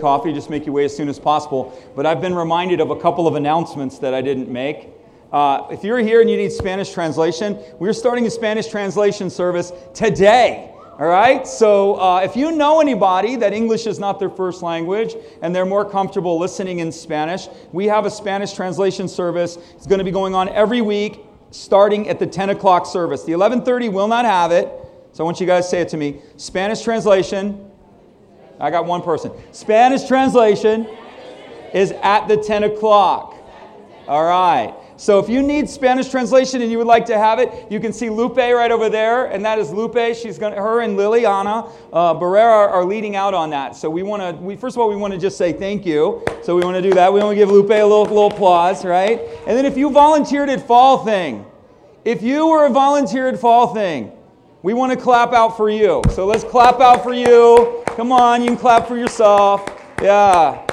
coffee, just make your way as soon as possible. But I've been reminded of a couple of announcements that I didn't make. Uh, if you're here and you need Spanish translation, we're starting a Spanish translation service today. All right? So uh, if you know anybody that English is not their first language and they're more comfortable listening in Spanish, we have a Spanish translation service. It's going to be going on every week starting at the 10 o'clock service. The 1130 will not have it. So I want you guys to say it to me. Spanish translation I got one person. Spanish translation is at the 10 o'clock. All right. So if you need Spanish translation and you would like to have it, you can see Lupe right over there, and that is Lupe. She's going. To, her and Liliana uh, Barrera are, leading out on that. So we want to. We first of all we want to just say thank you. So we want to do that. We want to give Lupe a little little applause, right? And then if you volunteered at Fall Thing, if you were a volunteer at Fall Thing, we want to clap out for you. So let's clap out for you. Come on, you can clap for yourself. Yeah.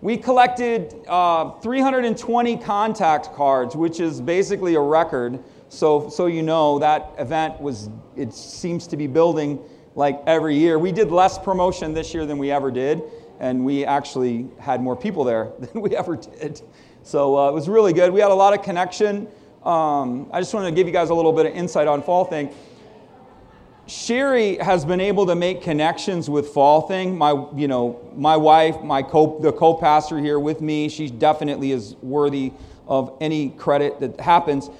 We collected uh, 320 contact cards, which is basically a record. So, so you know, that event was, it seems to be building like every year. We did less promotion this year than we ever did, and we actually had more people there than we ever did. So uh, it was really good. We had a lot of connection. Um, I just wanted to give you guys a little bit of insight on Fall Thing. Sherry has been able to make connections with Fall Thing. My, you know, my wife, my co, the co-pastor here with me, she definitely is worthy of any credit that happens.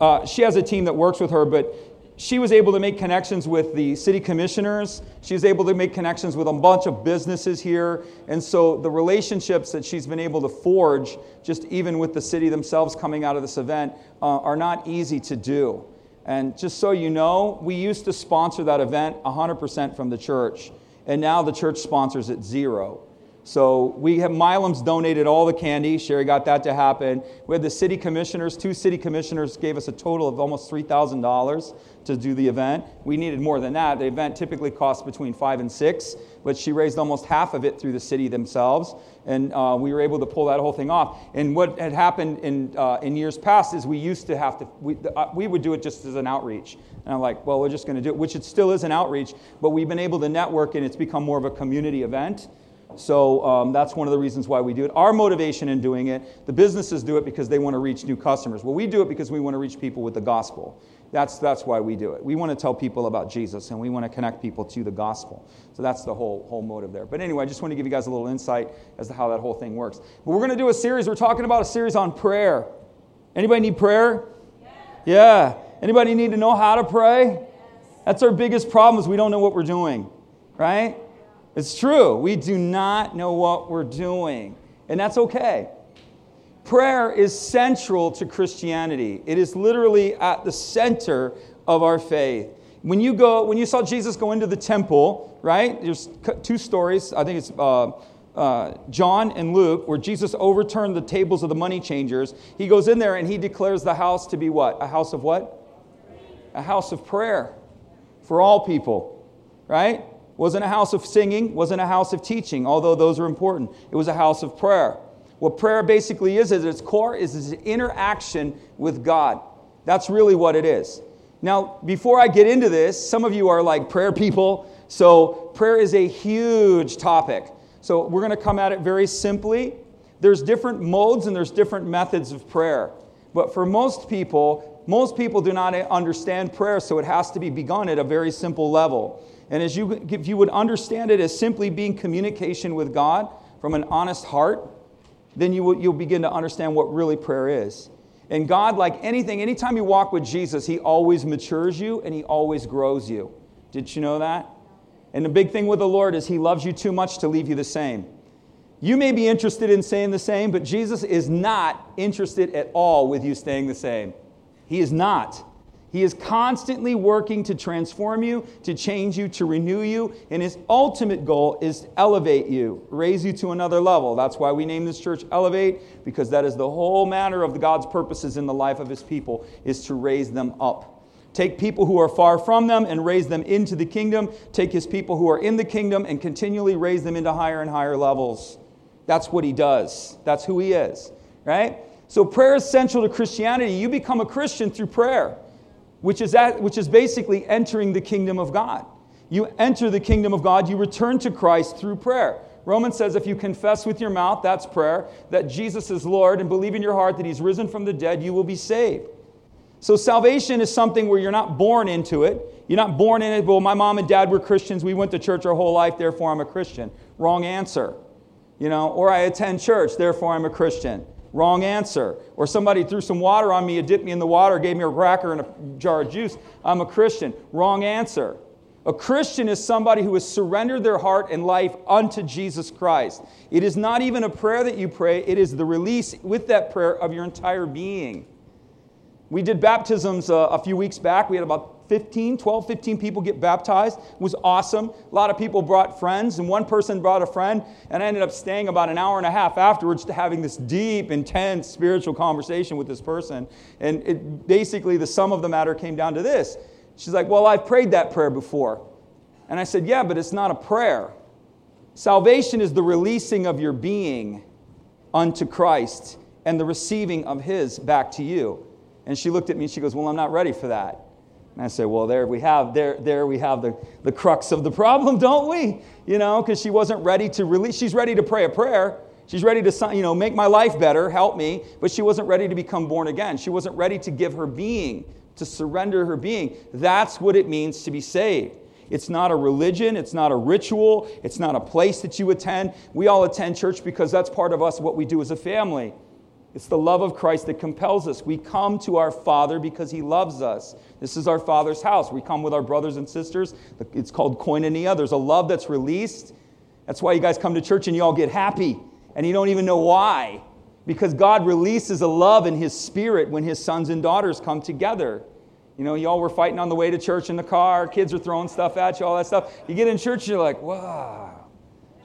Uh, she has a team that works with her, but she was able to make connections with the city commissioners. She was able to make connections with a bunch of businesses here. And so the relationships that she's been able to forge, just even with the city themselves coming out of this event, uh, are not easy to do. And just so you know, we used to sponsor that event 100% from the church. And now the church sponsors it zero. So we have Milam's donated all the candy. Sherry got that to happen. We had the city commissioners. Two city commissioners gave us a total of almost three thousand dollars to do the event. We needed more than that. The event typically costs between five and six, but she raised almost half of it through the city themselves, and uh, we were able to pull that whole thing off. And what had happened in uh, in years past is we used to have to we uh, we would do it just as an outreach. And I'm like, well, we're just going to do it, which it still is an outreach, but we've been able to network, and it's become more of a community event. So um, that's one of the reasons why we do it. Our motivation in doing it, the businesses do it because they want to reach new customers. Well, we do it because we want to reach people with the gospel. That's, that's why we do it. We want to tell people about Jesus and we want to connect people to the gospel. So that's the whole, whole motive there. But anyway, I just want to give you guys a little insight as to how that whole thing works. But we're going to do a series. We're talking about a series on prayer. Anybody need prayer? Yes. Yeah. Anybody need to know how to pray? Yes. That's our biggest problem is we don't know what we're doing, right? It's true. We do not know what we're doing, and that's okay. Prayer is central to Christianity. It is literally at the center of our faith. When you go, when you saw Jesus go into the temple, right? There's two stories. I think it's uh, uh, John and Luke, where Jesus overturned the tables of the money changers. He goes in there and he declares the house to be what? A house of what? A house of prayer for all people, right? wasn't a house of singing, wasn't a house of teaching, although those are important. It was a house of prayer. What prayer basically is, at its core, is this interaction with God. That's really what it is. Now, before I get into this, some of you are like prayer people, so prayer is a huge topic. So we're going to come at it very simply. There's different modes and there's different methods of prayer. But for most people, most people do not understand prayer, so it has to be begun at a very simple level. And as you, if you would understand it as simply being communication with God from an honest heart, then you will, you'll begin to understand what really prayer is. And God, like anything, anytime you walk with Jesus, He always matures you and He always grows you. Did you know that? And the big thing with the Lord is He loves you too much to leave you the same. You may be interested in staying the same, but Jesus is not interested at all with you staying the same. He is not. He is constantly working to transform you, to change you, to renew you, and his ultimate goal is to elevate you, raise you to another level. That's why we name this church Elevate, because that is the whole matter of God's purposes in the life of his people, is to raise them up. Take people who are far from them and raise them into the kingdom. Take his people who are in the kingdom and continually raise them into higher and higher levels. That's what he does. That's who he is, right? So prayer is central to Christianity. You become a Christian through prayer which is, that, which is basically entering the kingdom of God. You enter the kingdom of God, you return to Christ through prayer. Romans says if you confess with your mouth, that's prayer, that Jesus is Lord and believe in your heart that he's risen from the dead, you will be saved. So salvation is something where you're not born into it. You're not born in it. Well, my mom and dad were Christians. We went to church our whole life, therefore I'm a Christian. Wrong answer. You know, or I attend church, therefore I'm a Christian. Wrong answer. Or somebody threw some water on me, dipped me in the water, gave me a cracker and a jar of juice. I'm a Christian. Wrong answer. A Christian is somebody who has surrendered their heart and life unto Jesus Christ. It is not even a prayer that you pray, it is the release with that prayer of your entire being. We did baptisms uh, a few weeks back. We had about 15, 12, 15 people get baptized. It was awesome. A lot of people brought friends, and one person brought a friend, and I ended up staying about an hour and a half afterwards to having this deep, intense spiritual conversation with this person. And it, basically, the sum of the matter came down to this She's like, Well, I've prayed that prayer before. And I said, Yeah, but it's not a prayer. Salvation is the releasing of your being unto Christ and the receiving of His back to you. And she looked at me and she goes, Well, I'm not ready for that. And I said, Well, there we have, there, there we have the, the crux of the problem, don't we? You know, because she wasn't ready to release, she's ready to pray a prayer. She's ready to, you know, make my life better, help me, but she wasn't ready to become born again. She wasn't ready to give her being to surrender her being. That's what it means to be saved. It's not a religion, it's not a ritual, it's not a place that you attend. We all attend church because that's part of us, what we do as a family. It's the love of Christ that compels us. We come to our Father because He loves us. This is our Father's house. We come with our brothers and sisters. It's called koinonia. There's a love that's released. That's why you guys come to church and you all get happy and you don't even know why because God releases a love in His Spirit when His sons and daughters come together. You know, y'all were fighting on the way to church in the car, kids are throwing stuff at you, all that stuff. You get in church, you're like, wow,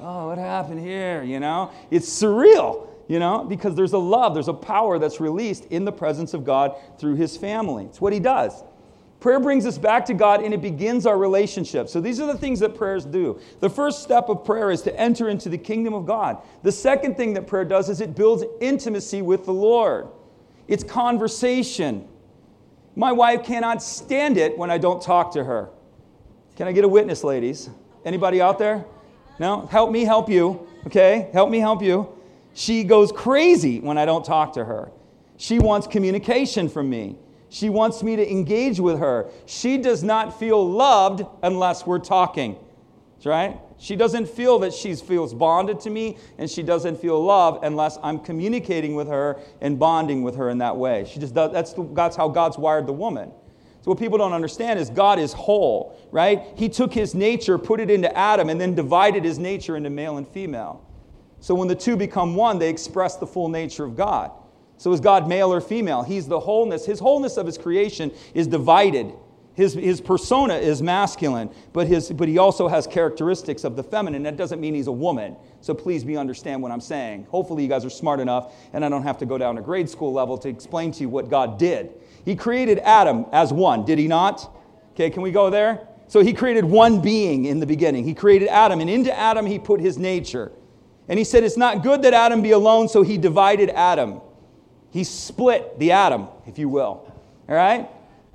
oh, what happened here? You know, it's surreal, you know, because there's a love, there's a power that's released in the presence of God through His family. It's what He does. Prayer brings us back to God and it begins our relationship. So these are the things that prayers do. The first step of prayer is to enter into the kingdom of God. The second thing that prayer does is it builds intimacy with the Lord. It's conversation. My wife cannot stand it when I don't talk to her. Can I get a witness, ladies? Anybody out there? No? Help me help you. Okay? Help me help you. She goes crazy when I don't talk to her. She wants communication from me. She wants me to engage with her. She does not feel loved unless we're talking. That's right? She doesn't feel that she feels bonded to me, and she doesn't feel love unless I'm communicating with her and bonding with her in that way. She just does, that's, that's how God's wired the woman. So, what people don't understand is God is whole, right? He took his nature, put it into Adam, and then divided his nature into male and female. So, when the two become one, they express the full nature of God. So is God male or female? He's the wholeness. His wholeness of his creation is divided. His, his persona is masculine, but, his, but he also has characteristics of the feminine. That doesn't mean he's a woman. So please be understand what I'm saying. Hopefully, you guys are smart enough, and I don't have to go down to grade school level to explain to you what God did. He created Adam as one, did he not? Okay, can we go there? So he created one being in the beginning. He created Adam, and into Adam he put his nature. And he said, It's not good that Adam be alone, so he divided Adam. He split the atom, if you will. All right?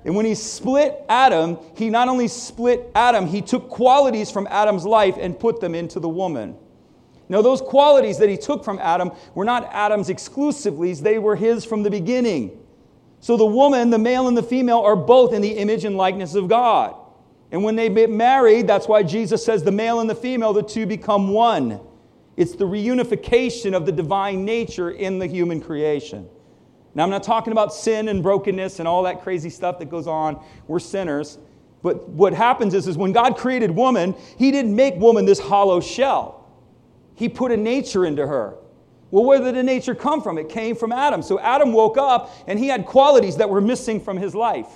And when he split Adam, he not only split Adam, he took qualities from Adam's life and put them into the woman. Now, those qualities that he took from Adam were not Adam's exclusively, they were his from the beginning. So the woman, the male and the female, are both in the image and likeness of God. And when they get married, that's why Jesus says the male and the female, the two become one. It's the reunification of the divine nature in the human creation. Now, I'm not talking about sin and brokenness and all that crazy stuff that goes on. We're sinners. But what happens is, is when God created woman, He didn't make woman this hollow shell. He put a nature into her. Well, where did the nature come from? It came from Adam. So Adam woke up and he had qualities that were missing from his life.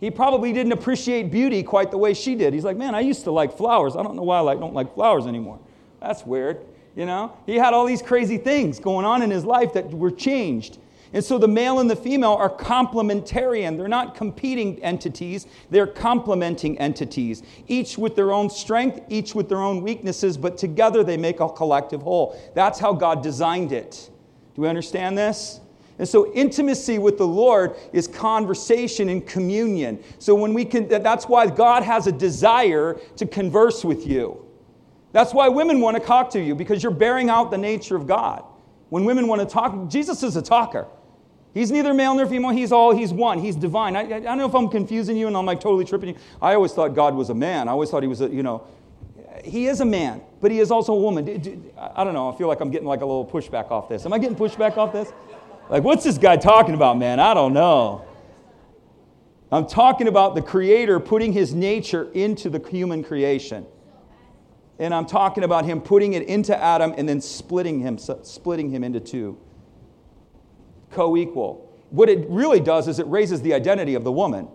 He probably didn't appreciate beauty quite the way she did. He's like, man, I used to like flowers. I don't know why I don't like flowers anymore. That's weird. You know, he had all these crazy things going on in his life that were changed. And so the male and the female are complementarian. They're not competing entities, they're complementing entities, each with their own strength, each with their own weaknesses, but together they make a collective whole. That's how God designed it. Do we understand this? And so intimacy with the Lord is conversation and communion. So when we can that's why God has a desire to converse with you. That's why women want to talk to you because you're bearing out the nature of God. When women want to talk, Jesus is a talker. He's neither male nor female. He's all, he's one. He's divine. I, I, don't know if I'm confusing you and I'm like totally tripping you. I always thought God was a man. I always thought he was a, you know, he is a man, but he is also a woman. I don't know. I feel like I'm getting like a little pushback off this. Am I getting pushback off this? Like, what's this guy talking about, man? I don't know. I'm talking about the Creator putting his nature into the human creation. And I'm talking about him putting it into Adam and then splitting him, splitting him into two. Co equal. What it really does is it raises the identity of the woman.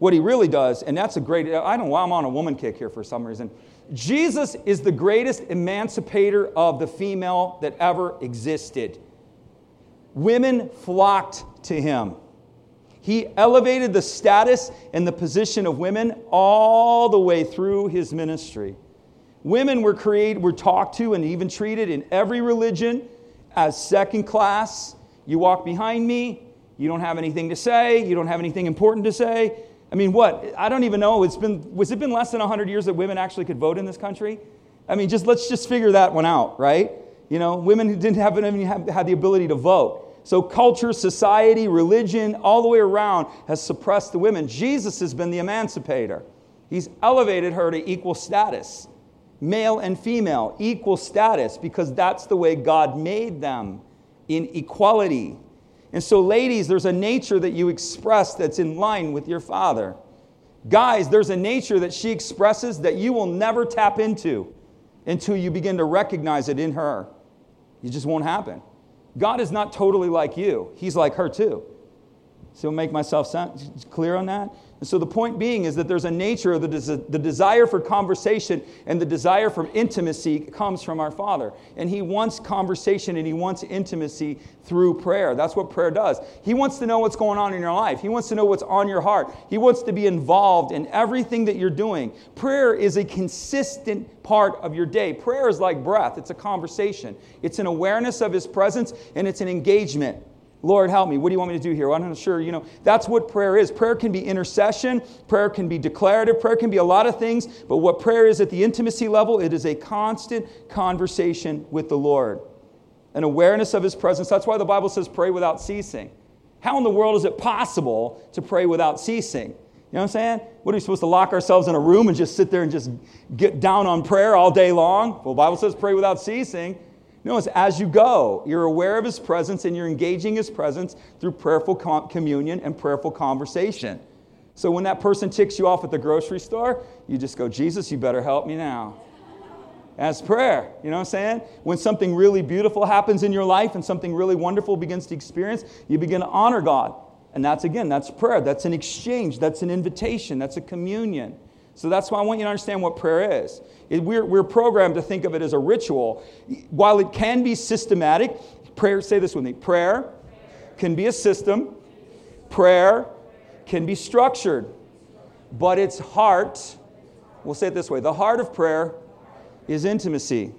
What he really does, and that's a great, I don't know why I'm on a woman kick here for some reason. Jesus is the greatest emancipator of the female that ever existed. Women flocked to him. He elevated the status and the position of women all the way through his ministry. Women were created, were talked to, and even treated in every religion as second class. You walk behind me, you don't have anything to say, you don't have anything important to say. I mean, what? I don't even know. It's been, was it been less than 100 years that women actually could vote in this country? I mean, just let's just figure that one out, right? You know, women didn't have, even have, had the ability to vote. So, culture, society, religion, all the way around has suppressed the women. Jesus has been the emancipator. He's elevated her to equal status, male and female, equal status, because that's the way God made them in equality. And so, ladies, there's a nature that you express that's in line with your father. Guys, there's a nature that she expresses that you will never tap into until you begin to recognize it in her. It just won't happen. God is not totally like you, He's like her too. So, I'll make myself clear on that? And so the point being is that there's a nature of the, des- the desire for conversation and the desire for intimacy comes from our Father. And He wants conversation and He wants intimacy through prayer. That's what prayer does. He wants to know what's going on in your life, He wants to know what's on your heart. He wants to be involved in everything that you're doing. Prayer is a consistent part of your day. Prayer is like breath, it's a conversation, it's an awareness of His presence, and it's an engagement. Lord, help me. What do you want me to do here? Well, I'm not sure. You know, that's what prayer is. Prayer can be intercession, prayer can be declarative, prayer can be a lot of things, but what prayer is at the intimacy level, it is a constant conversation with the Lord, an awareness of His presence. That's why the Bible says pray without ceasing. How in the world is it possible to pray without ceasing? You know what I'm saying? What are we supposed to lock ourselves in a room and just sit there and just get down on prayer all day long? Well, the Bible says pray without ceasing. No, it's as you go. You're aware of His presence and you're engaging His presence through prayerful com- communion and prayerful conversation. So when that person ticks you off at the grocery store, you just go, Jesus, you better help me now. That's prayer, you know what I'm saying? When something really beautiful happens in your life and something really wonderful begins to experience, you begin to honor God. And that's again, that's prayer. That's an exchange. That's an invitation. That's a communion. So that's why I want you to understand what prayer is. We're, we're programmed to think of it as a ritual. While it can be systematic, prayer, say this with me prayer can be a system, prayer can be structured, but its heart, we'll say it this way the heart of prayer is intimacy.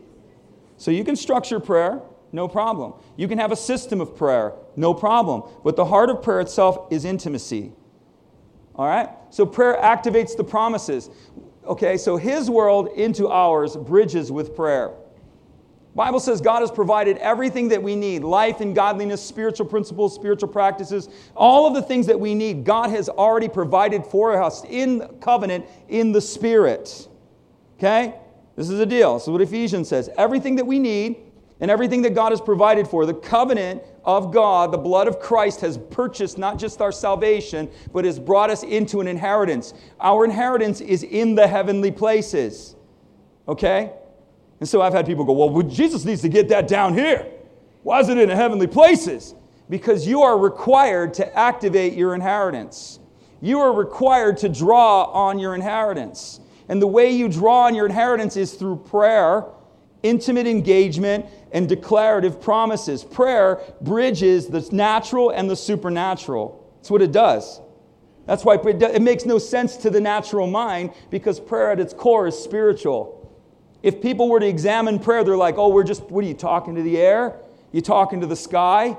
So you can structure prayer, no problem. You can have a system of prayer, no problem. But the heart of prayer itself is intimacy. All right? So prayer activates the promises. Okay, so his world into ours bridges with prayer. Bible says God has provided everything that we need life and godliness, spiritual principles, spiritual practices, all of the things that we need. God has already provided for us in covenant in the Spirit. Okay? This is a deal. This is what Ephesians says. Everything that we need and everything that God has provided for, the covenant of God, the blood of Christ has purchased not just our salvation, but has brought us into an inheritance. Our inheritance is in the heavenly places. Okay? And so I've had people go, well, Jesus needs to get that down here. Why is it in the heavenly places? Because you are required to activate your inheritance. You are required to draw on your inheritance. And the way you draw on your inheritance is through prayer intimate engagement, and declarative promises. Prayer bridges the natural and the supernatural. That's what it does. That's why it makes no sense to the natural mind because prayer at its core is spiritual. If people were to examine prayer, they're like, oh, we're just, what are you talking to the air? You talking to the sky?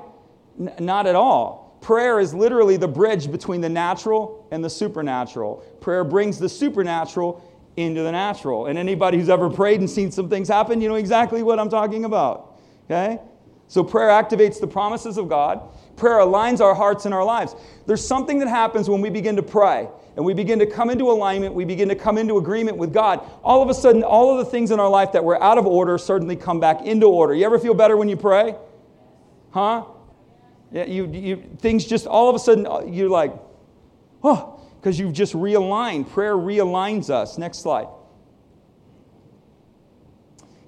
N- not at all. Prayer is literally the bridge between the natural and the supernatural. Prayer brings the supernatural into the natural. And anybody who's ever prayed and seen some things happen, you know exactly what I'm talking about. Okay? So prayer activates the promises of God. Prayer aligns our hearts and our lives. There's something that happens when we begin to pray and we begin to come into alignment, we begin to come into agreement with God. All of a sudden, all of the things in our life that were out of order suddenly come back into order. You ever feel better when you pray? Huh? Yeah, you, you, things just all of a sudden, uh, you're like, oh, because you've just realigned. Prayer realigns us. Next slide.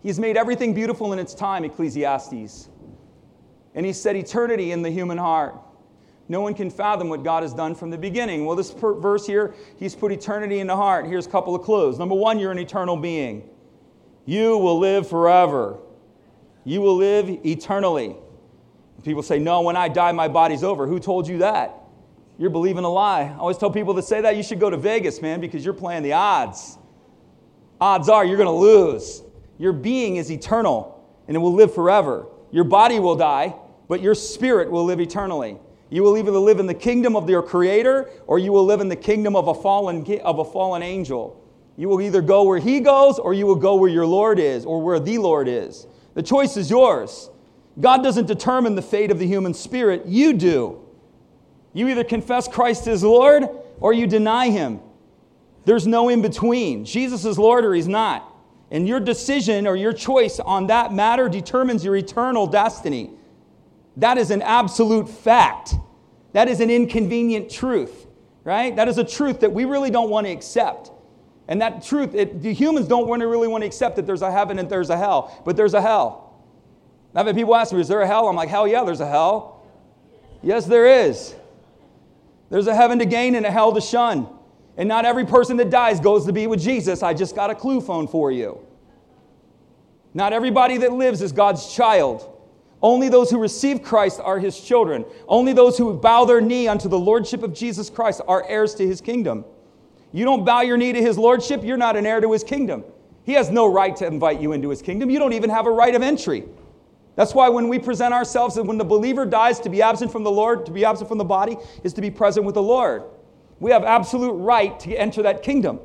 He's made everything beautiful in its time, Ecclesiastes. And he said eternity in the human heart. No one can fathom what God has done from the beginning. Well, this per- verse here, he's put eternity in the heart. Here's a couple of clues. Number one, you're an eternal being. You will live forever. You will live eternally. People say, No, when I die, my body's over. Who told you that? You're believing a lie. I always tell people that say that you should go to Vegas, man, because you're playing the odds. Odds are you're going to lose. Your being is eternal and it will live forever. Your body will die, but your spirit will live eternally. You will either live in the kingdom of your creator or you will live in the kingdom of a fallen, of a fallen angel. You will either go where he goes or you will go where your Lord is or where the Lord is. The choice is yours. God doesn't determine the fate of the human spirit, you do. You either confess Christ as Lord or you deny him. There's no in between. Jesus is Lord or he's not. And your decision or your choice on that matter determines your eternal destiny. That is an absolute fact. That is an inconvenient truth, right? That is a truth that we really don't want to accept. And that truth, it, the humans don't want to really want to accept that there's a heaven and there's a hell, but there's a hell. I've had people ask me, is there a hell? I'm like, hell yeah, there's a hell. Yes, there is. There's a heaven to gain and a hell to shun. And not every person that dies goes to be with Jesus. I just got a clue phone for you. Not everybody that lives is God's child. Only those who receive Christ are his children. Only those who bow their knee unto the lordship of Jesus Christ are heirs to his kingdom. You don't bow your knee to his lordship, you're not an heir to his kingdom. He has no right to invite you into his kingdom. You don't even have a right of entry. That's why when we present ourselves when the believer dies to be absent from the Lord, to be absent from the body, is to be present with the Lord. We have absolute right to enter that kingdom.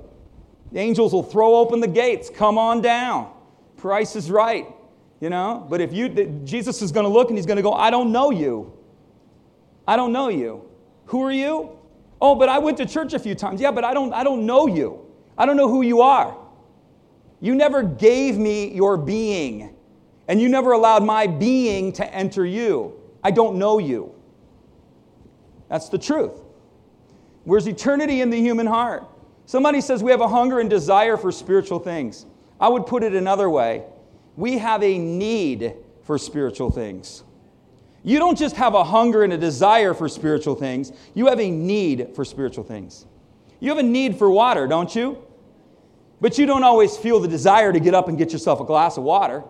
The angels will throw open the gates. Come on down. Price is right. You know? But if you, Jesus is going to look and he's going to go, I don't know you. I don't know you. Who are you? Oh, but I went to church a few times. Yeah, but I don't, I don't know you. I don't know who you are. You never gave me your being, and you never allowed my being to enter you. I don't know you. That's the truth. Where's eternity in the human heart? Somebody says we have a hunger and desire for spiritual things. I would put it another way we have a need for spiritual things. You don't just have a hunger and a desire for spiritual things, you have a need for spiritual things. You have a need for water, don't you? But you don't always feel the desire to get up and get yourself a glass of water.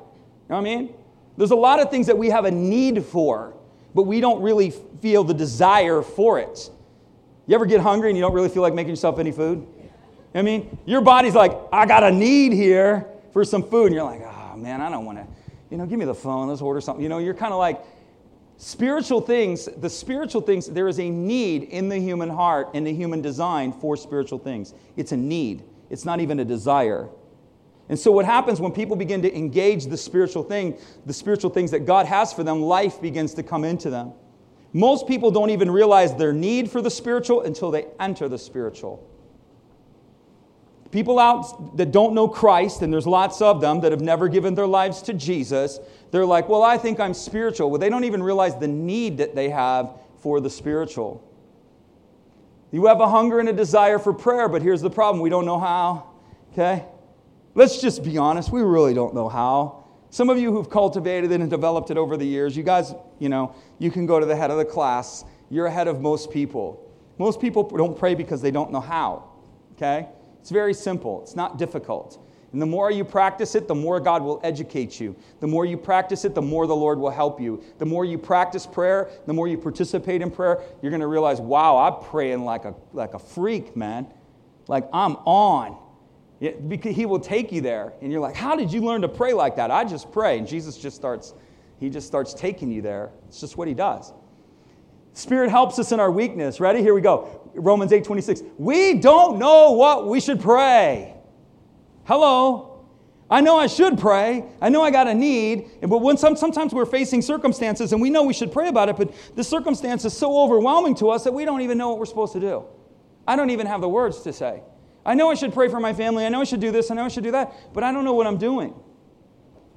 You know what I mean? There's a lot of things that we have a need for, but we don't really feel the desire for it. You ever get hungry and you don't really feel like making yourself any food? I mean, your body's like, I got a need here for some food. And you're like, oh man, I don't want to, you know, give me the phone, let's order something. You know, you're kind of like, spiritual things, the spiritual things, there is a need in the human heart, in the human design for spiritual things. It's a need, it's not even a desire. And so, what happens when people begin to engage the spiritual thing, the spiritual things that God has for them, life begins to come into them. Most people don't even realize their need for the spiritual until they enter the spiritual. People out that don't know Christ, and there's lots of them that have never given their lives to Jesus, they're like, well, I think I'm spiritual. Well, they don't even realize the need that they have for the spiritual. You have a hunger and a desire for prayer, but here's the problem we don't know how. Okay? Let's just be honest, we really don't know how. Some of you who've cultivated it and developed it over the years, you guys, you know, you can go to the head of the class. You're ahead of most people. Most people don't pray because they don't know how. Okay? It's very simple, it's not difficult. And the more you practice it, the more God will educate you. The more you practice it, the more the Lord will help you. The more you practice prayer, the more you participate in prayer, you're going to realize, wow, I'm praying like a, like a freak, man. Like I'm on. He will take you there. And you're like, how did you learn to pray like that? I just pray. And Jesus just starts, he just starts taking you there. It's just what he does. Spirit helps us in our weakness. Ready? Here we go. Romans 8 26. We don't know what we should pray. Hello. I know I should pray. I know I got a need. But when some, sometimes we're facing circumstances and we know we should pray about it, but the circumstance is so overwhelming to us that we don't even know what we're supposed to do. I don't even have the words to say. I know I should pray for my family. I know I should do this. I know I should do that. But I don't know what I'm doing.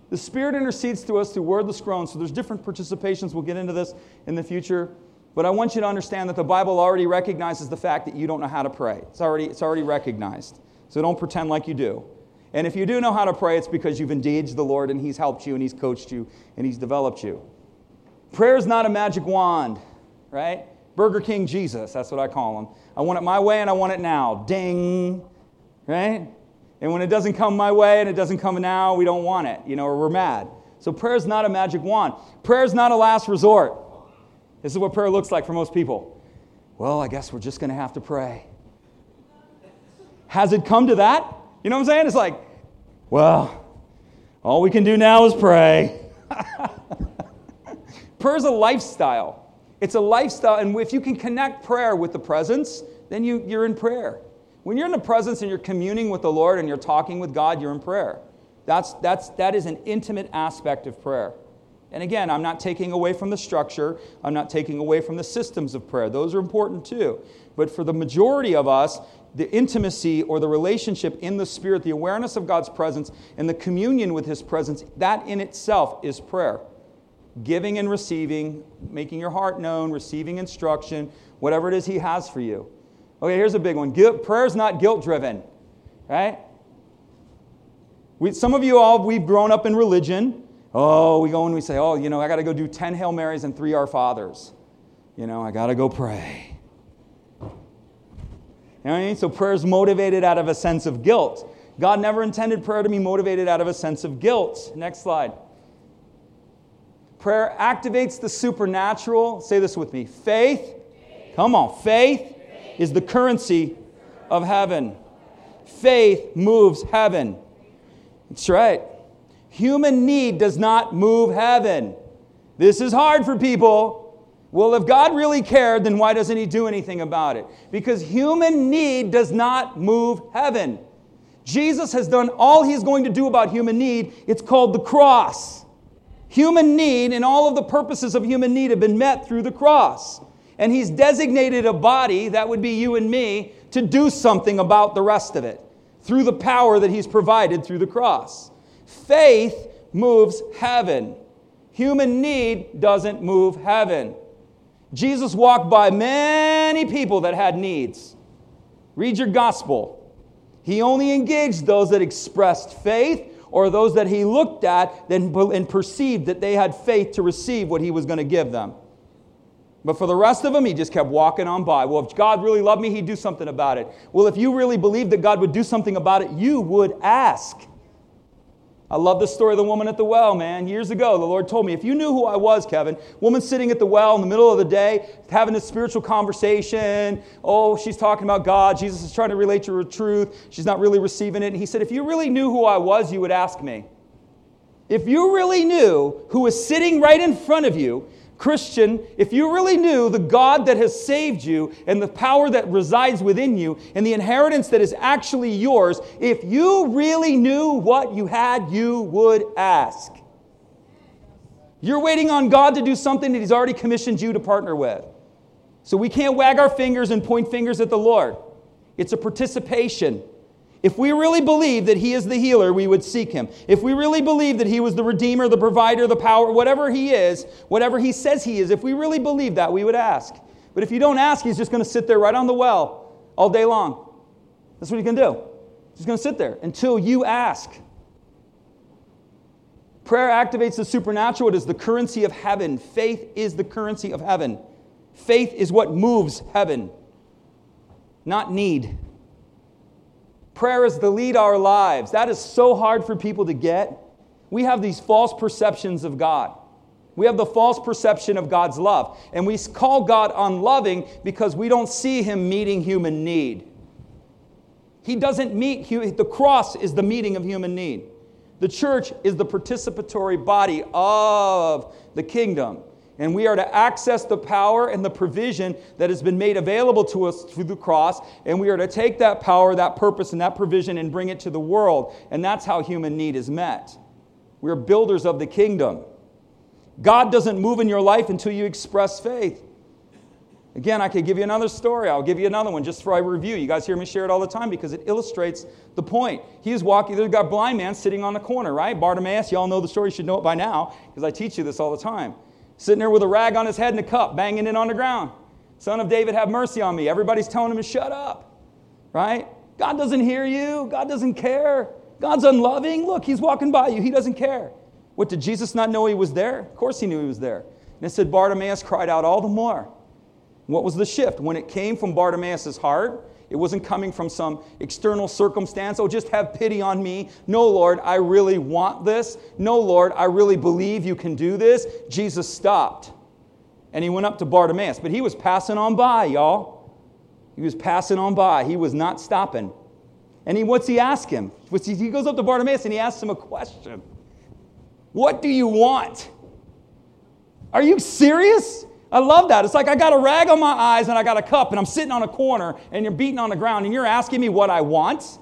The Spirit intercedes through us through wordless groans. So there's different participations. We'll get into this in the future. But I want you to understand that the Bible already recognizes the fact that you don't know how to pray. It's already, it's already recognized. So don't pretend like you do. And if you do know how to pray, it's because you've engaged the Lord and He's helped you and He's coached you and He's developed you. Prayer is not a magic wand, right? Burger King Jesus, that's what I call him. I want it my way and I want it now. Ding, right? And when it doesn't come my way and it doesn't come now, we don't want it, you know, or we're mad. So prayer is not a magic wand. Prayer is not a last resort. This is what prayer looks like for most people. Well, I guess we're just going to have to pray. Has it come to that? You know what I'm saying? It's like, well, all we can do now is pray. prayer is a lifestyle. It's a lifestyle, and if you can connect prayer with the presence, then you, you're in prayer. When you're in the presence and you're communing with the Lord and you're talking with God, you're in prayer. That's, that's, that is an intimate aspect of prayer. And again, I'm not taking away from the structure, I'm not taking away from the systems of prayer. Those are important too. But for the majority of us, the intimacy or the relationship in the Spirit, the awareness of God's presence, and the communion with His presence, that in itself is prayer. Giving and receiving, making your heart known, receiving instruction, whatever it is He has for you. Okay, here's a big one. Prayer is not guilt driven, right? We, some of you all, we've grown up in religion. Oh, we go and we say, oh, you know, I got to go do 10 Hail Marys and three Our Fathers. You know, I got to go pray. You know what I mean? So prayer is motivated out of a sense of guilt. God never intended prayer to be motivated out of a sense of guilt. Next slide. Prayer activates the supernatural. Say this with me. Faith. Come on. Faith is the currency of heaven. Faith moves heaven. That's right. Human need does not move heaven. This is hard for people. Well, if God really cared, then why doesn't He do anything about it? Because human need does not move heaven. Jesus has done all He's going to do about human need. It's called the cross. Human need and all of the purposes of human need have been met through the cross. And He's designated a body, that would be you and me, to do something about the rest of it through the power that He's provided through the cross. Faith moves heaven. Human need doesn't move heaven. Jesus walked by many people that had needs. Read your gospel. He only engaged those that expressed faith or those that he looked at and perceived that they had faith to receive what he was going to give them. But for the rest of them, he just kept walking on by. Well, if God really loved me, he'd do something about it. Well, if you really believed that God would do something about it, you would ask. I love the story of the woman at the well, man. Years ago, the Lord told me, if you knew who I was, Kevin, woman sitting at the well in the middle of the day, having this spiritual conversation. Oh, she's talking about God. Jesus is trying to relate to her truth. She's not really receiving it. And he said, if you really knew who I was, you would ask me. If you really knew who was sitting right in front of you, Christian, if you really knew the God that has saved you and the power that resides within you and the inheritance that is actually yours, if you really knew what you had, you would ask. You're waiting on God to do something that He's already commissioned you to partner with. So we can't wag our fingers and point fingers at the Lord. It's a participation. If we really believe that He is the healer, we would seek Him. If we really believe that He was the Redeemer, the provider, the power, whatever He is, whatever He says He is, if we really believe that, we would ask. But if you don't ask, He's just going to sit there right on the well all day long. That's what He's going to do. He's going to sit there until you ask. Prayer activates the supernatural. It is the currency of heaven. Faith is the currency of heaven. Faith is what moves heaven, not need. Prayer is to lead our lives. That is so hard for people to get. We have these false perceptions of God. We have the false perception of God's love. And we call God unloving because we don't see Him meeting human need. He doesn't meet, the cross is the meeting of human need. The church is the participatory body of the kingdom. And we are to access the power and the provision that has been made available to us through the cross. And we are to take that power, that purpose, and that provision and bring it to the world. And that's how human need is met. We're builders of the kingdom. God doesn't move in your life until you express faith. Again, I could give you another story. I'll give you another one just for a review. You guys hear me share it all the time because it illustrates the point. He is walking, there's got a blind man sitting on the corner, right? Bartimaeus, y'all know the story, you should know it by now because I teach you this all the time. Sitting there with a rag on his head and a cup, banging it on the ground. Son of David, have mercy on me. Everybody's telling him to shut up, right? God doesn't hear you. God doesn't care. God's unloving. Look, he's walking by you. He doesn't care. What, did Jesus not know he was there? Of course he knew he was there. And it said Bartimaeus cried out all the more. What was the shift? When it came from Bartimaeus' heart, it wasn't coming from some external circumstance. Oh, just have pity on me. No, Lord, I really want this. No, Lord, I really believe you can do this. Jesus stopped. And he went up to Bartimaeus, but he was passing on by, y'all. He was passing on by. He was not stopping. And he, what's he ask him? He goes up to Bartimaeus and he asks him a question What do you want? Are you serious? I love that. It's like I got a rag on my eyes and I got a cup and I'm sitting on a corner and you're beating on the ground and you're asking me what I want.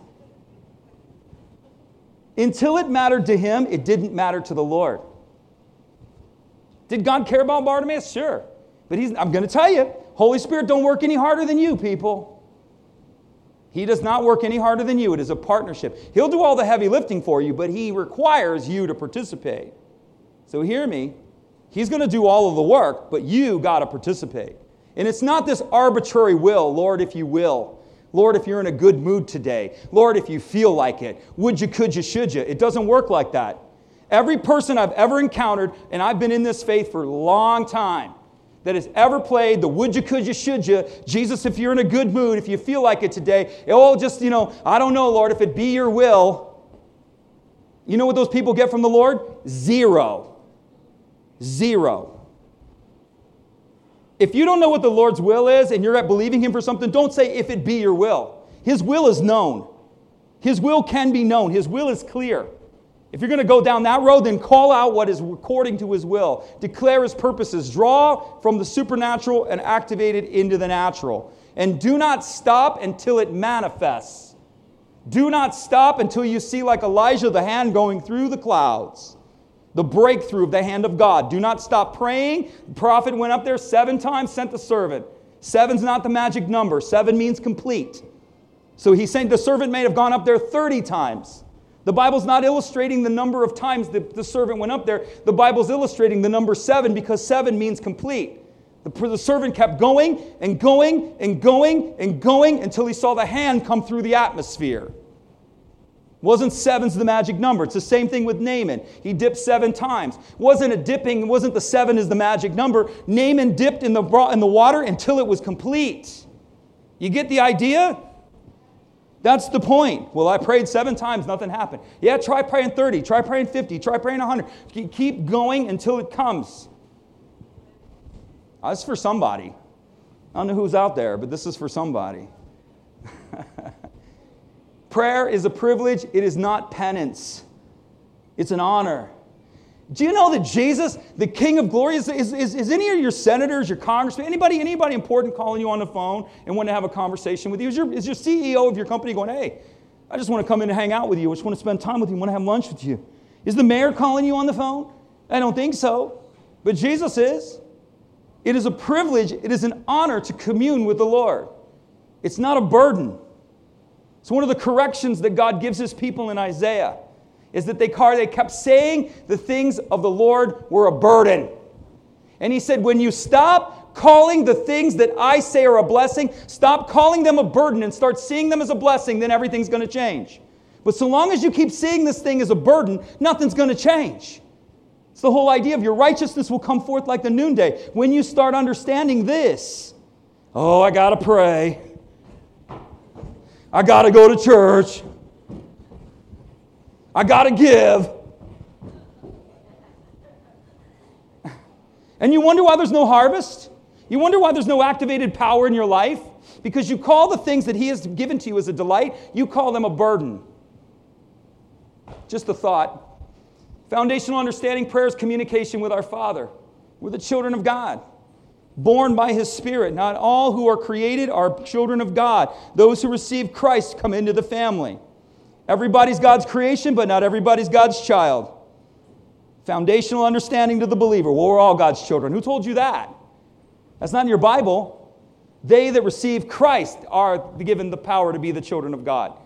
Until it mattered to him, it didn't matter to the Lord. Did God care about Bartimaeus? Sure. But he's, I'm going to tell you, Holy Spirit don't work any harder than you, people. He does not work any harder than you. It is a partnership. He'll do all the heavy lifting for you, but he requires you to participate. So hear me. He's going to do all of the work, but you got to participate. And it's not this arbitrary will, Lord, if you will. Lord, if you're in a good mood today. Lord, if you feel like it. Would you, could you, should you? It doesn't work like that. Every person I've ever encountered, and I've been in this faith for a long time, that has ever played the would you, could you, should you, Jesus, if you're in a good mood, if you feel like it today, oh, just, you know, I don't know, Lord, if it be your will. You know what those people get from the Lord? Zero. Zero. If you don't know what the Lord's will is and you're at believing Him for something, don't say, if it be your will. His will is known. His will can be known. His will is clear. If you're going to go down that road, then call out what is according to His will. Declare His purposes. Draw from the supernatural and activate it into the natural. And do not stop until it manifests. Do not stop until you see, like Elijah, the hand going through the clouds the breakthrough of the hand of God. Do not stop praying. The prophet went up there seven times, sent the servant. Seven's not the magic number, seven means complete. So he sent the servant may have gone up there 30 times. The Bible's not illustrating the number of times the, the servant went up there. The Bible's illustrating the number seven because seven means complete. The, the servant kept going and going and going and going until he saw the hand come through the atmosphere. Wasn't seven's the magic number. It's the same thing with Naaman. He dipped seven times. Wasn't a dipping, wasn't the seven is the magic number. Naaman dipped in the, in the water until it was complete. You get the idea? That's the point. Well, I prayed seven times, nothing happened. Yeah, try praying 30, try praying 50, try praying 100. Keep going until it comes. That's for somebody. I don't know who's out there, but this is for somebody. Prayer is a privilege, it is not penance. It's an honor. Do you know that Jesus, the King of Glory, is, is, is, is, any of your senators, your congressmen, anybody, anybody important calling you on the phone and want to have a conversation with you? Is your, is your CEO of your company going, hey, I just want to come in and hang out with you. I just want to spend time with you. I want to have lunch with you. Is the mayor calling you on the phone? I don't think so. But Jesus is. It is a privilege, it is an honor to commune with the Lord. It's not a burden. It's one of the corrections that God gives his people in Isaiah is that they, they kept saying the things of the Lord were a burden. And he said, when you stop calling the things that I say are a blessing, stop calling them a burden and start seeing them as a blessing, then everything's going to change. But so long as you keep seeing this thing as a burden, nothing's going to change. It's the whole idea of your righteousness will come forth like the noonday. When you start understanding this, oh, I got to pray. I got to go to church. I got to give. And you wonder why there's no harvest? You wonder why there's no activated power in your life? Because you call the things that He has given to you as a delight, you call them a burden. Just a thought. Foundational understanding prayer is communication with our Father. We're the children of God, born by His Spirit. Not all who are created are children of God. Those who receive Christ come into the family. Everybody's God's creation, but not everybody's God's child. Foundational understanding to the believer. Well, we're all God's children. Who told you that? That's not in your Bible. They that receive Christ are given the power to be the children of God.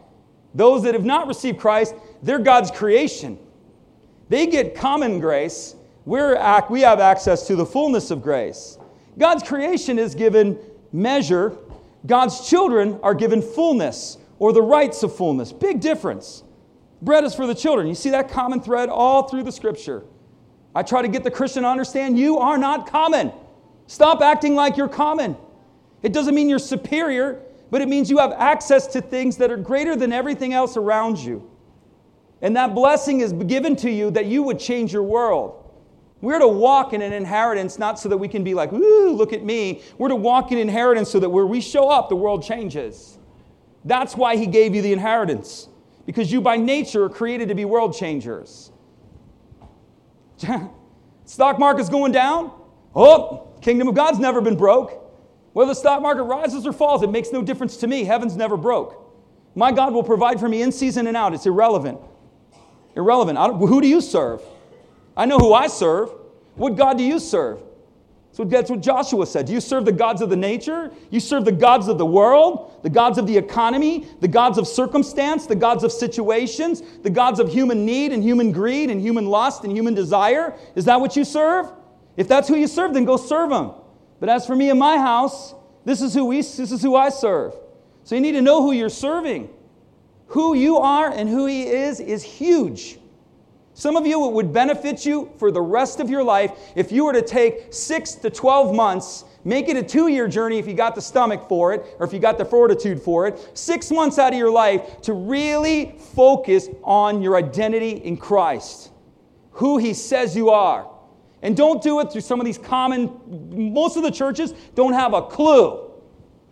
Those that have not received Christ, they're God's creation. They get common grace. We're, we have access to the fullness of grace. God's creation is given measure. God's children are given fullness or the rights of fullness. Big difference. Bread is for the children. You see that common thread all through the scripture. I try to get the Christian to understand you are not common. Stop acting like you're common. It doesn't mean you're superior, but it means you have access to things that are greater than everything else around you. And that blessing is given to you that you would change your world. We're to walk in an inheritance not so that we can be like, ooh, look at me. We're to walk in inheritance so that where we show up, the world changes. That's why he gave you the inheritance, because you by nature are created to be world changers. Stock market's going down. Oh, kingdom of God's never been broke. Whether the stock market rises or falls, it makes no difference to me. Heaven's never broke. My God will provide for me in season and out. It's irrelevant. Irrelevant. who do you serve? I know who I serve. What God do you serve? So that's what Joshua said. Do you serve the gods of the nature? You serve the gods of the world, the gods of the economy, the gods of circumstance, the gods of situations, the gods of human need and human greed and human lust and human desire? Is that what you serve? If that's who you serve, then go serve them. But as for me and my house, this is who we this is who I serve. So you need to know who you're serving. Who you are and who he is is huge. Some of you, it would benefit you for the rest of your life if you were to take six to 12 months, make it a two year journey if you got the stomach for it or if you got the fortitude for it, six months out of your life to really focus on your identity in Christ, who He says you are. And don't do it through some of these common, most of the churches don't have a clue.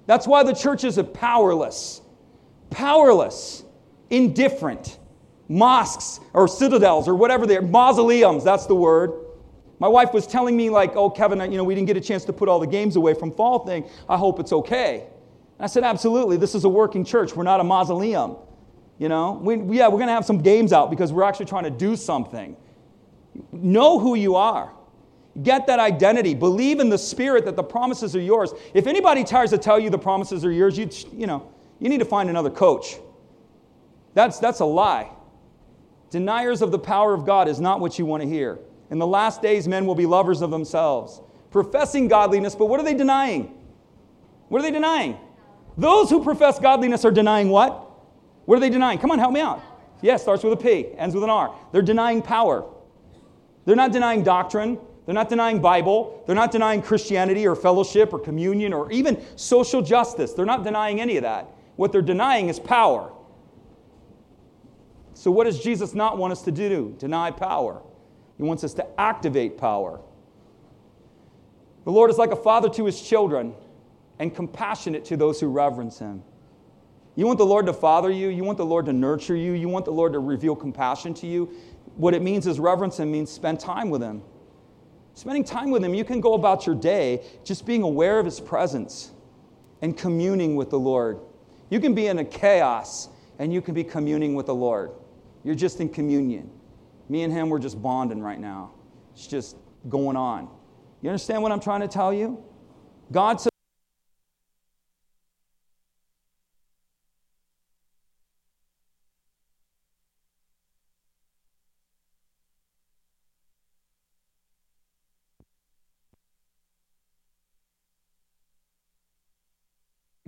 That's why the churches are powerless. Powerless, indifferent. Mosques or citadels or whatever they're, mausoleums, that's the word. My wife was telling me, like, oh, Kevin, you know, we didn't get a chance to put all the games away from fall thing. I hope it's okay. And I said, absolutely. This is a working church. We're not a mausoleum. You know, we, yeah, we're going to have some games out because we're actually trying to do something. Know who you are. Get that identity. Believe in the spirit that the promises are yours. If anybody tries to tell you the promises are yours, you, you know, you need to find another coach. That's, that's a lie. Deniers of the power of God is not what you want to hear. In the last days, men will be lovers of themselves, professing godliness, but what are they denying? What are they denying? Those who profess godliness are denying what? What are they denying? Come on, help me out. Yes, yeah, starts with a P, ends with an R. They're denying power. They're not denying doctrine. They're not denying Bible. They're not denying Christianity or fellowship or communion or even social justice. They're not denying any of that. What they're denying is power. So, what does Jesus not want us to do? Deny power. He wants us to activate power. The Lord is like a father to his children and compassionate to those who reverence him. You want the Lord to father you, you want the Lord to nurture you, you want the Lord to reveal compassion to you. What it means is reverence him means spend time with him. Spending time with Him, you can go about your day just being aware of His presence and communing with the Lord. You can be in a chaos and you can be communing with the Lord. You're just in communion. Me and Him, we're just bonding right now. It's just going on. You understand what I'm trying to tell you? God says,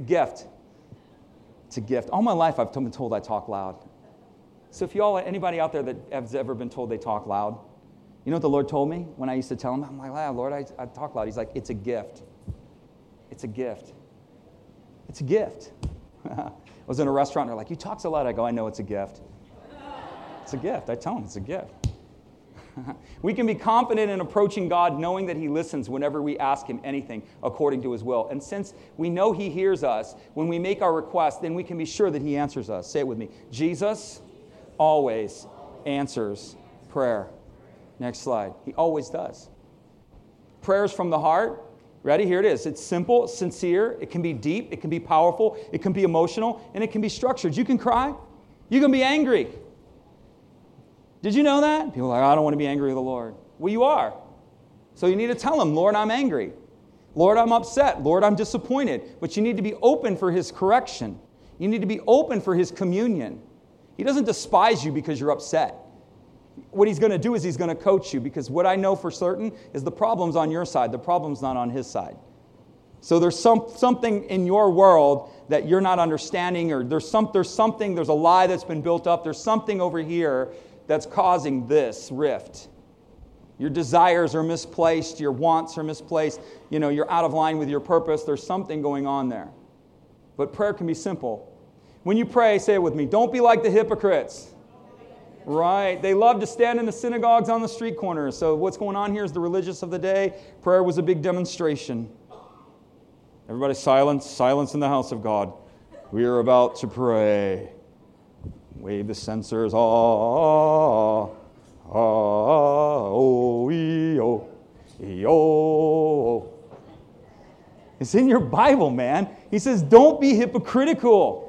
gift. It's a gift. All my life, I've been told I talk loud. So if you all, anybody out there that has ever been told they talk loud, you know what the Lord told me when I used to tell him? I'm like, Lord, I, I talk loud. He's like, it's a gift. It's a gift. It's a gift. I was in a restaurant and they're like, you talk so loud. I go, I know it's a gift. It's a gift. I tell them it's a gift. we can be confident in approaching God knowing that He listens whenever we ask Him anything according to His will. And since we know He hears us, when we make our request, then we can be sure that He answers us. Say it with me Jesus always answers prayer. Next slide. He always does. prayers from the heart. Ready? Here it is. It's simple, sincere, it can be deep, it can be powerful, it can be emotional, and it can be structured. You can cry, you can be angry. Did you know that? People are like, I don't want to be angry with the Lord. Well, you are. So you need to tell him, Lord, I'm angry. Lord, I'm upset. Lord, I'm disappointed. But you need to be open for his correction. You need to be open for his communion. He doesn't despise you because you're upset. What he's going to do is he's going to coach you because what I know for certain is the problem's on your side, the problem's not on his side. So there's some, something in your world that you're not understanding, or there's, some, there's something, there's a lie that's been built up, there's something over here that's causing this rift. Your desires are misplaced, your wants are misplaced, you know, you're out of line with your purpose, there's something going on there. But prayer can be simple. When you pray, say it with me don't be like the hypocrites. Right. They love to stand in the synagogues on the street corners. So, what's going on here is the religious of the day. Prayer was a big demonstration. Everybody, silence, silence in the house of God. We are about to pray. Wave the censers. Ah, ah, oh, ee, oh, ee, oh. It's in your Bible, man. He says, don't be hypocritical.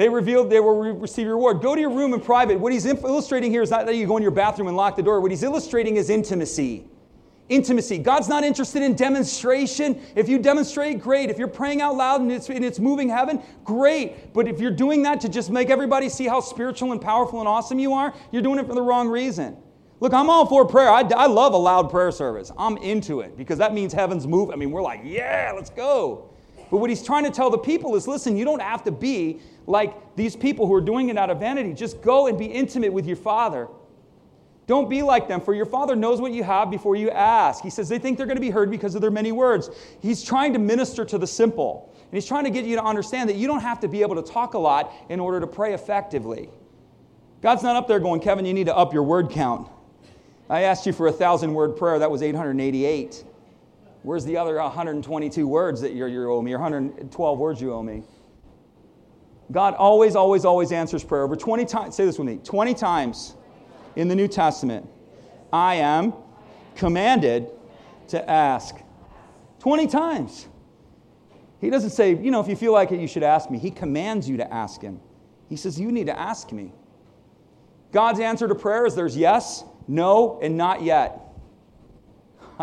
They revealed they will receive reward. Go to your room in private. What he's illustrating here is not that you go in your bathroom and lock the door. What he's illustrating is intimacy. Intimacy. God's not interested in demonstration. If you demonstrate, great. If you're praying out loud and it's, and it's moving heaven, great. But if you're doing that to just make everybody see how spiritual and powerful and awesome you are, you're doing it for the wrong reason. Look, I'm all for prayer. I, I love a loud prayer service. I'm into it because that means heaven's moving. I mean, we're like, yeah, let's go. But what he's trying to tell the people is listen, you don't have to be like these people who are doing it out of vanity. Just go and be intimate with your Father. Don't be like them, for your Father knows what you have before you ask. He says they think they're going to be heard because of their many words. He's trying to minister to the simple. And he's trying to get you to understand that you don't have to be able to talk a lot in order to pray effectively. God's not up there going, Kevin, you need to up your word count. I asked you for a thousand word prayer, that was 888. Where's the other 122 words that you owe me, or 112 words you owe me? God always, always, always answers prayer. Over 20 times, say this with me 20 times in the New Testament, I am commanded to ask. 20 times. He doesn't say, you know, if you feel like it, you should ask me. He commands you to ask him. He says, you need to ask me. God's answer to prayer is there's yes, no, and not yet.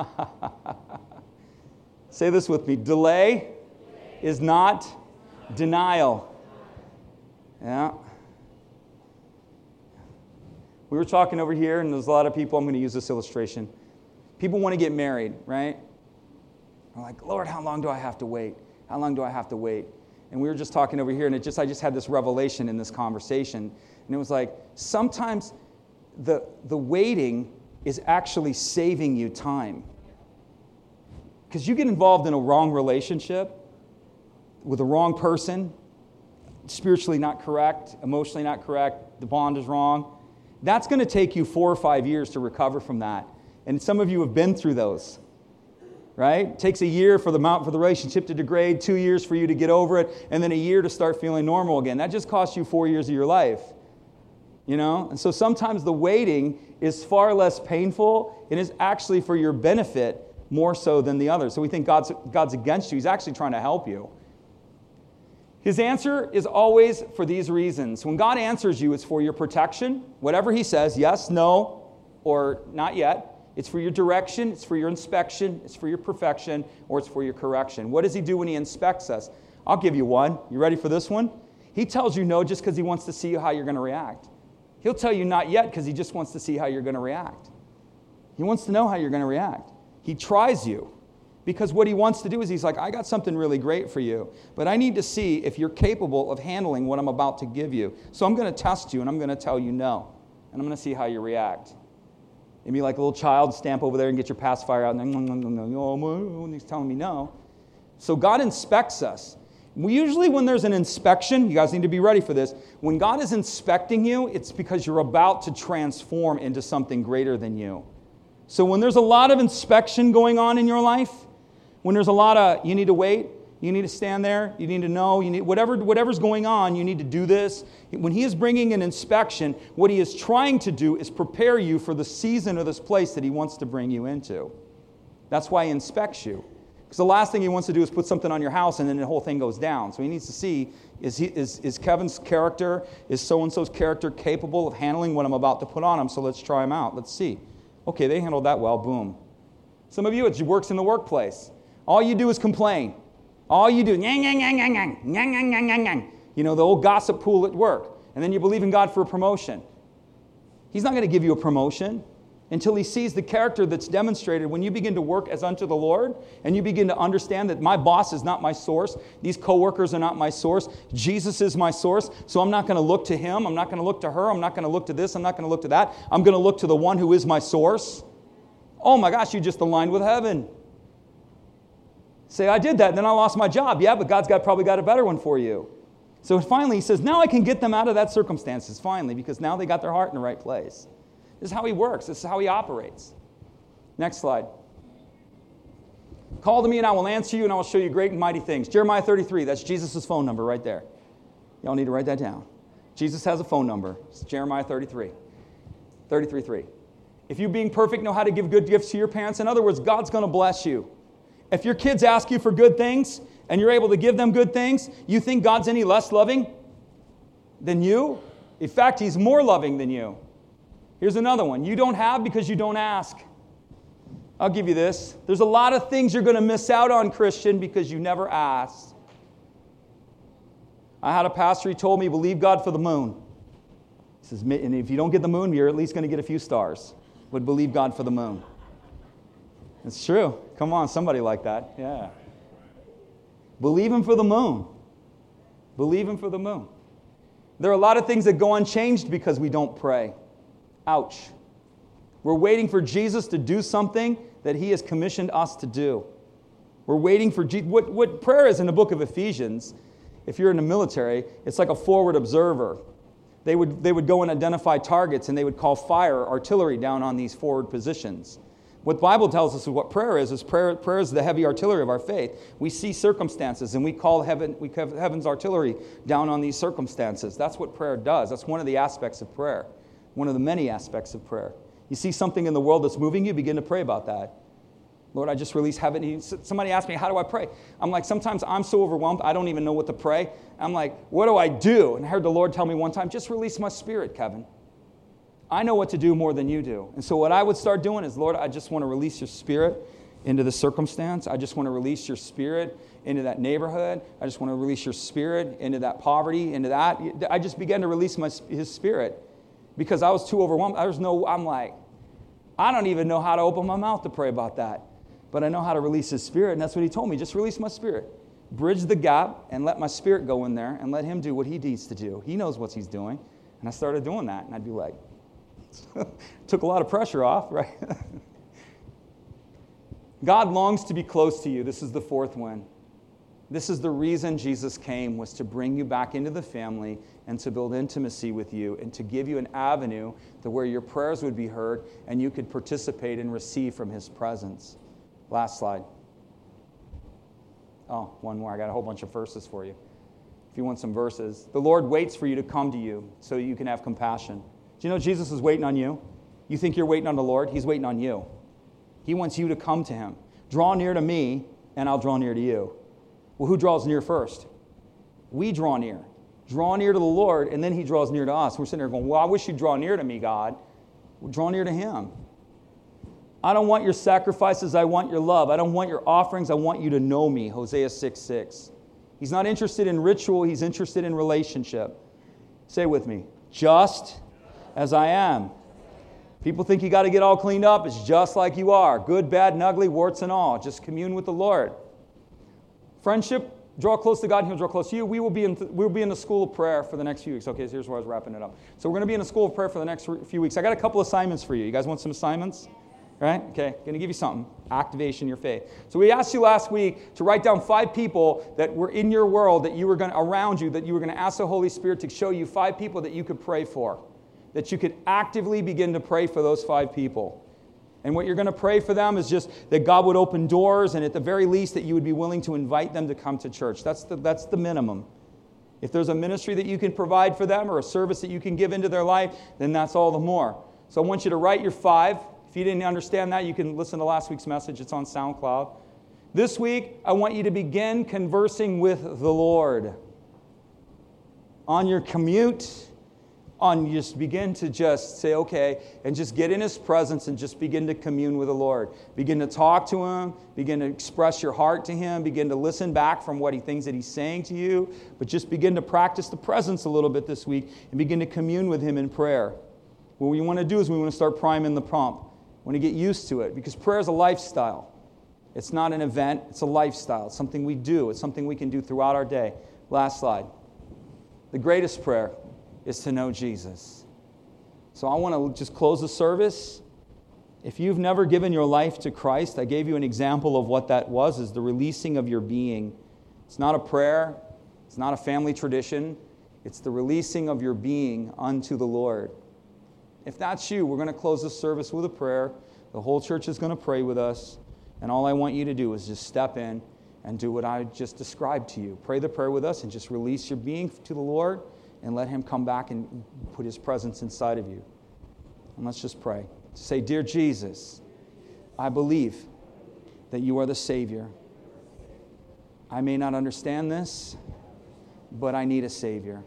say this with me delay is not denial. Yeah. We were talking over here, and there's a lot of people, I'm going to use this illustration. People want to get married, right? I'm like, Lord, how long do I have to wait? How long do I have to wait? And we were just talking over here, and it just I just had this revelation in this conversation. And it was like, sometimes the, the waiting is actually saving you time. Because you get involved in a wrong relationship with a wrong person, spiritually not correct, emotionally not correct, the bond is wrong. That's going to take you four or five years to recover from that. And some of you have been through those. Right? It takes a year for the mount for the relationship to degrade, two years for you to get over it, and then a year to start feeling normal again. That just costs you four years of your life. You know? And so sometimes the waiting is far less painful and is actually for your benefit more so than the others. So we think God's, God's against you. He's actually trying to help you. His answer is always for these reasons. When God answers you, it's for your protection. Whatever He says, yes, no, or not yet. It's for your direction, it's for your inspection, it's for your perfection, or it's for your correction. What does He do when He inspects us? I'll give you one. You ready for this one? He tells you no just because He wants to see how you're going to react. He'll tell you not yet because He just wants to see how you're going to react. He wants to know how you're going to react. He tries you. Because what he wants to do is he's like, I got something really great for you, but I need to see if you're capable of handling what I'm about to give you. So I'm going to test you and I'm going to tell you no. And I'm going to see how you react. You'd be like a little child, stamp over there and get your pacifier out, and then he's telling me no. So God inspects us. We usually, when there's an inspection, you guys need to be ready for this. When God is inspecting you, it's because you're about to transform into something greater than you. So when there's a lot of inspection going on in your life, when there's a lot of, you need to wait, You need to stand there. You need to know. You need whatever whatever's going on. You need to do this. When he is bringing an inspection, what he is trying to do is prepare you for the season or this place that he wants to bring you into. That's why he inspects you. Because the last thing he wants to do is put something on your house and then the whole thing goes down. So he needs to see is, he, is, is Kevin's character, is so and so's character capable of handling what I'm about to put on him? So let's try him out. Let's see. Okay, they handled that well. Boom. Some of you, it works in the workplace. All you do is complain. All you do, yang, yang, yang, yang, yang, yang, yang, yang, yang, yang. You know, the old gossip pool at work. And then you believe in God for a promotion. He's not going to give you a promotion until he sees the character that's demonstrated when you begin to work as unto the Lord and you begin to understand that my boss is not my source, these coworkers are not my source, Jesus is my source, so I'm not going to look to him, I'm not going to look to her, I'm not going to look to this, I'm not going to look to that. I'm going to look to the one who is my source. Oh my gosh, you just aligned with heaven. Say, I did that, then I lost my job. Yeah, but God's got probably got a better one for you. So finally, he says, Now I can get them out of that circumstances, finally, because now they got their heart in the right place. This is how he works, this is how he operates. Next slide. Call to me, and I will answer you, and I will show you great and mighty things. Jeremiah 33, that's Jesus' phone number right there. Y'all need to write that down. Jesus has a phone number. It's Jeremiah 33. 33 3. If you, being perfect, know how to give good gifts to your parents, in other words, God's going to bless you. If your kids ask you for good things and you're able to give them good things, you think God's any less loving than you? In fact, He's more loving than you. Here's another one you don't have because you don't ask. I'll give you this. There's a lot of things you're going to miss out on, Christian, because you never asked. I had a pastor, he told me, believe God for the moon. He says, and if you don't get the moon, you're at least going to get a few stars. Would believe God for the moon. It's true. Come on, somebody like that. Yeah. Believe Him for the moon. Believe Him for the moon. There are a lot of things that go unchanged because we don't pray. Ouch. We're waiting for Jesus to do something that He has commissioned us to do. We're waiting for Jesus. What, what prayer is in the book of Ephesians, if you're in the military, it's like a forward observer. They would, they would go and identify targets and they would call fire, artillery down on these forward positions. What Bible tells us is what prayer is, is prayer, prayer is the heavy artillery of our faith. We see circumstances and we call heaven, we heaven's artillery down on these circumstances. That's what prayer does. That's one of the aspects of prayer, one of the many aspects of prayer. You see something in the world that's moving you, begin to pray about that. Lord, I just release heaven. Somebody asked me, How do I pray? I'm like, Sometimes I'm so overwhelmed, I don't even know what to pray. I'm like, What do I do? And I heard the Lord tell me one time, Just release my spirit, Kevin. I know what to do more than you do. And so, what I would start doing is, Lord, I just want to release your spirit into the circumstance. I just want to release your spirit into that neighborhood. I just want to release your spirit into that poverty, into that. I just began to release my, his spirit because I was too overwhelmed. Was no, I'm like, I don't even know how to open my mouth to pray about that. But I know how to release his spirit. And that's what he told me just release my spirit. Bridge the gap and let my spirit go in there and let him do what he needs to do. He knows what he's doing. And I started doing that. And I'd be like, Took a lot of pressure off, right? God longs to be close to you. This is the fourth one. This is the reason Jesus came was to bring you back into the family and to build intimacy with you and to give you an avenue to where your prayers would be heard and you could participate and receive from his presence. Last slide. Oh, one more. I got a whole bunch of verses for you. If you want some verses, the Lord waits for you to come to you so you can have compassion. Do you know Jesus is waiting on you? You think you're waiting on the Lord? He's waiting on you. He wants you to come to him. Draw near to me, and I'll draw near to you. Well, who draws near first? We draw near. Draw near to the Lord, and then he draws near to us. We're sitting there going, Well, I wish you'd draw near to me, God. Well, draw near to him. I don't want your sacrifices, I want your love. I don't want your offerings, I want you to know me. Hosea 6 6. He's not interested in ritual, he's interested in relationship. Say with me just as I am. People think you got to get all cleaned up. It's just like you are good, bad, and ugly, warts and all. Just commune with the Lord. Friendship, draw close to God, and He'll draw close to you. We will be in, th- we'll be in the school of prayer for the next few weeks. Okay, so here's where I was wrapping it up. So we're going to be in the school of prayer for the next few weeks. I got a couple assignments for you. You guys want some assignments? Right? Okay, going to give you something. Activation your faith. So we asked you last week to write down five people that were in your world that you were going to, around you, that you were going to ask the Holy Spirit to show you five people that you could pray for that you could actively begin to pray for those five people. And what you're going to pray for them is just that God would open doors and at the very least that you would be willing to invite them to come to church. That's the, that's the minimum. If there's a ministry that you can provide for them or a service that you can give into their life, then that's all the more. So I want you to write your five. If you didn't understand that, you can listen to last week's message. It's on SoundCloud. This week, I want you to begin conversing with the Lord. On your commute, on just begin to just say, okay, and just get in His presence and just begin to commune with the Lord. Begin to talk to Him, begin to express your heart to Him, begin to listen back from what He thinks that He's saying to you, but just begin to practice the presence a little bit this week and begin to commune with Him in prayer. What we want to do is we want to start priming the pump. We want to get used to it because prayer is a lifestyle. It's not an event, it's a lifestyle. It's something we do, it's something we can do throughout our day. Last slide. The greatest prayer is to know Jesus. So I want to just close the service. If you've never given your life to Christ, I gave you an example of what that was is the releasing of your being. It's not a prayer, it's not a family tradition, it's the releasing of your being unto the Lord. If that's you, we're going to close the service with a prayer. The whole church is going to pray with us. And all I want you to do is just step in and do what I just described to you. Pray the prayer with us and just release your being to the Lord and let Him come back and put His presence inside of you. And let's just pray. Say, Dear Jesus, I believe that you are the Savior. I may not understand this, but I need a Savior.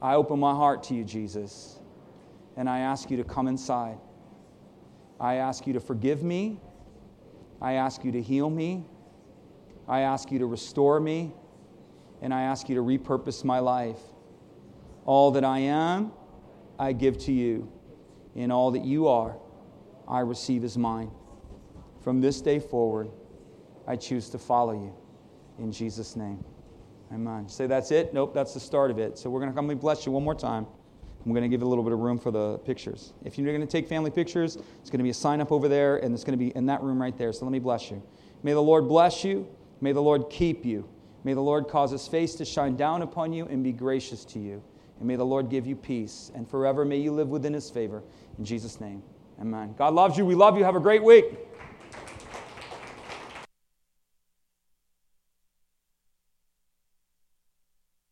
I open my heart to you, Jesus, and I ask you to come inside. I ask you to forgive me. I ask you to heal me. I ask you to restore me. And I ask you to repurpose my life. All that I am, I give to you. And all that you are, I receive as mine. From this day forward, I choose to follow you. In Jesus' name. Amen. Say that's it? Nope, that's the start of it. So we're going to come and bless you one more time. I'm going to give a little bit of room for the pictures. If you're going to take family pictures, it's going to be a sign up over there, and it's going to be in that room right there. So let me bless you. May the Lord bless you. May the Lord keep you. May the Lord cause his face to shine down upon you and be gracious to you. And may the Lord give you peace. And forever may you live within his favor. In Jesus' name, amen. God loves you. We love you. Have a great week.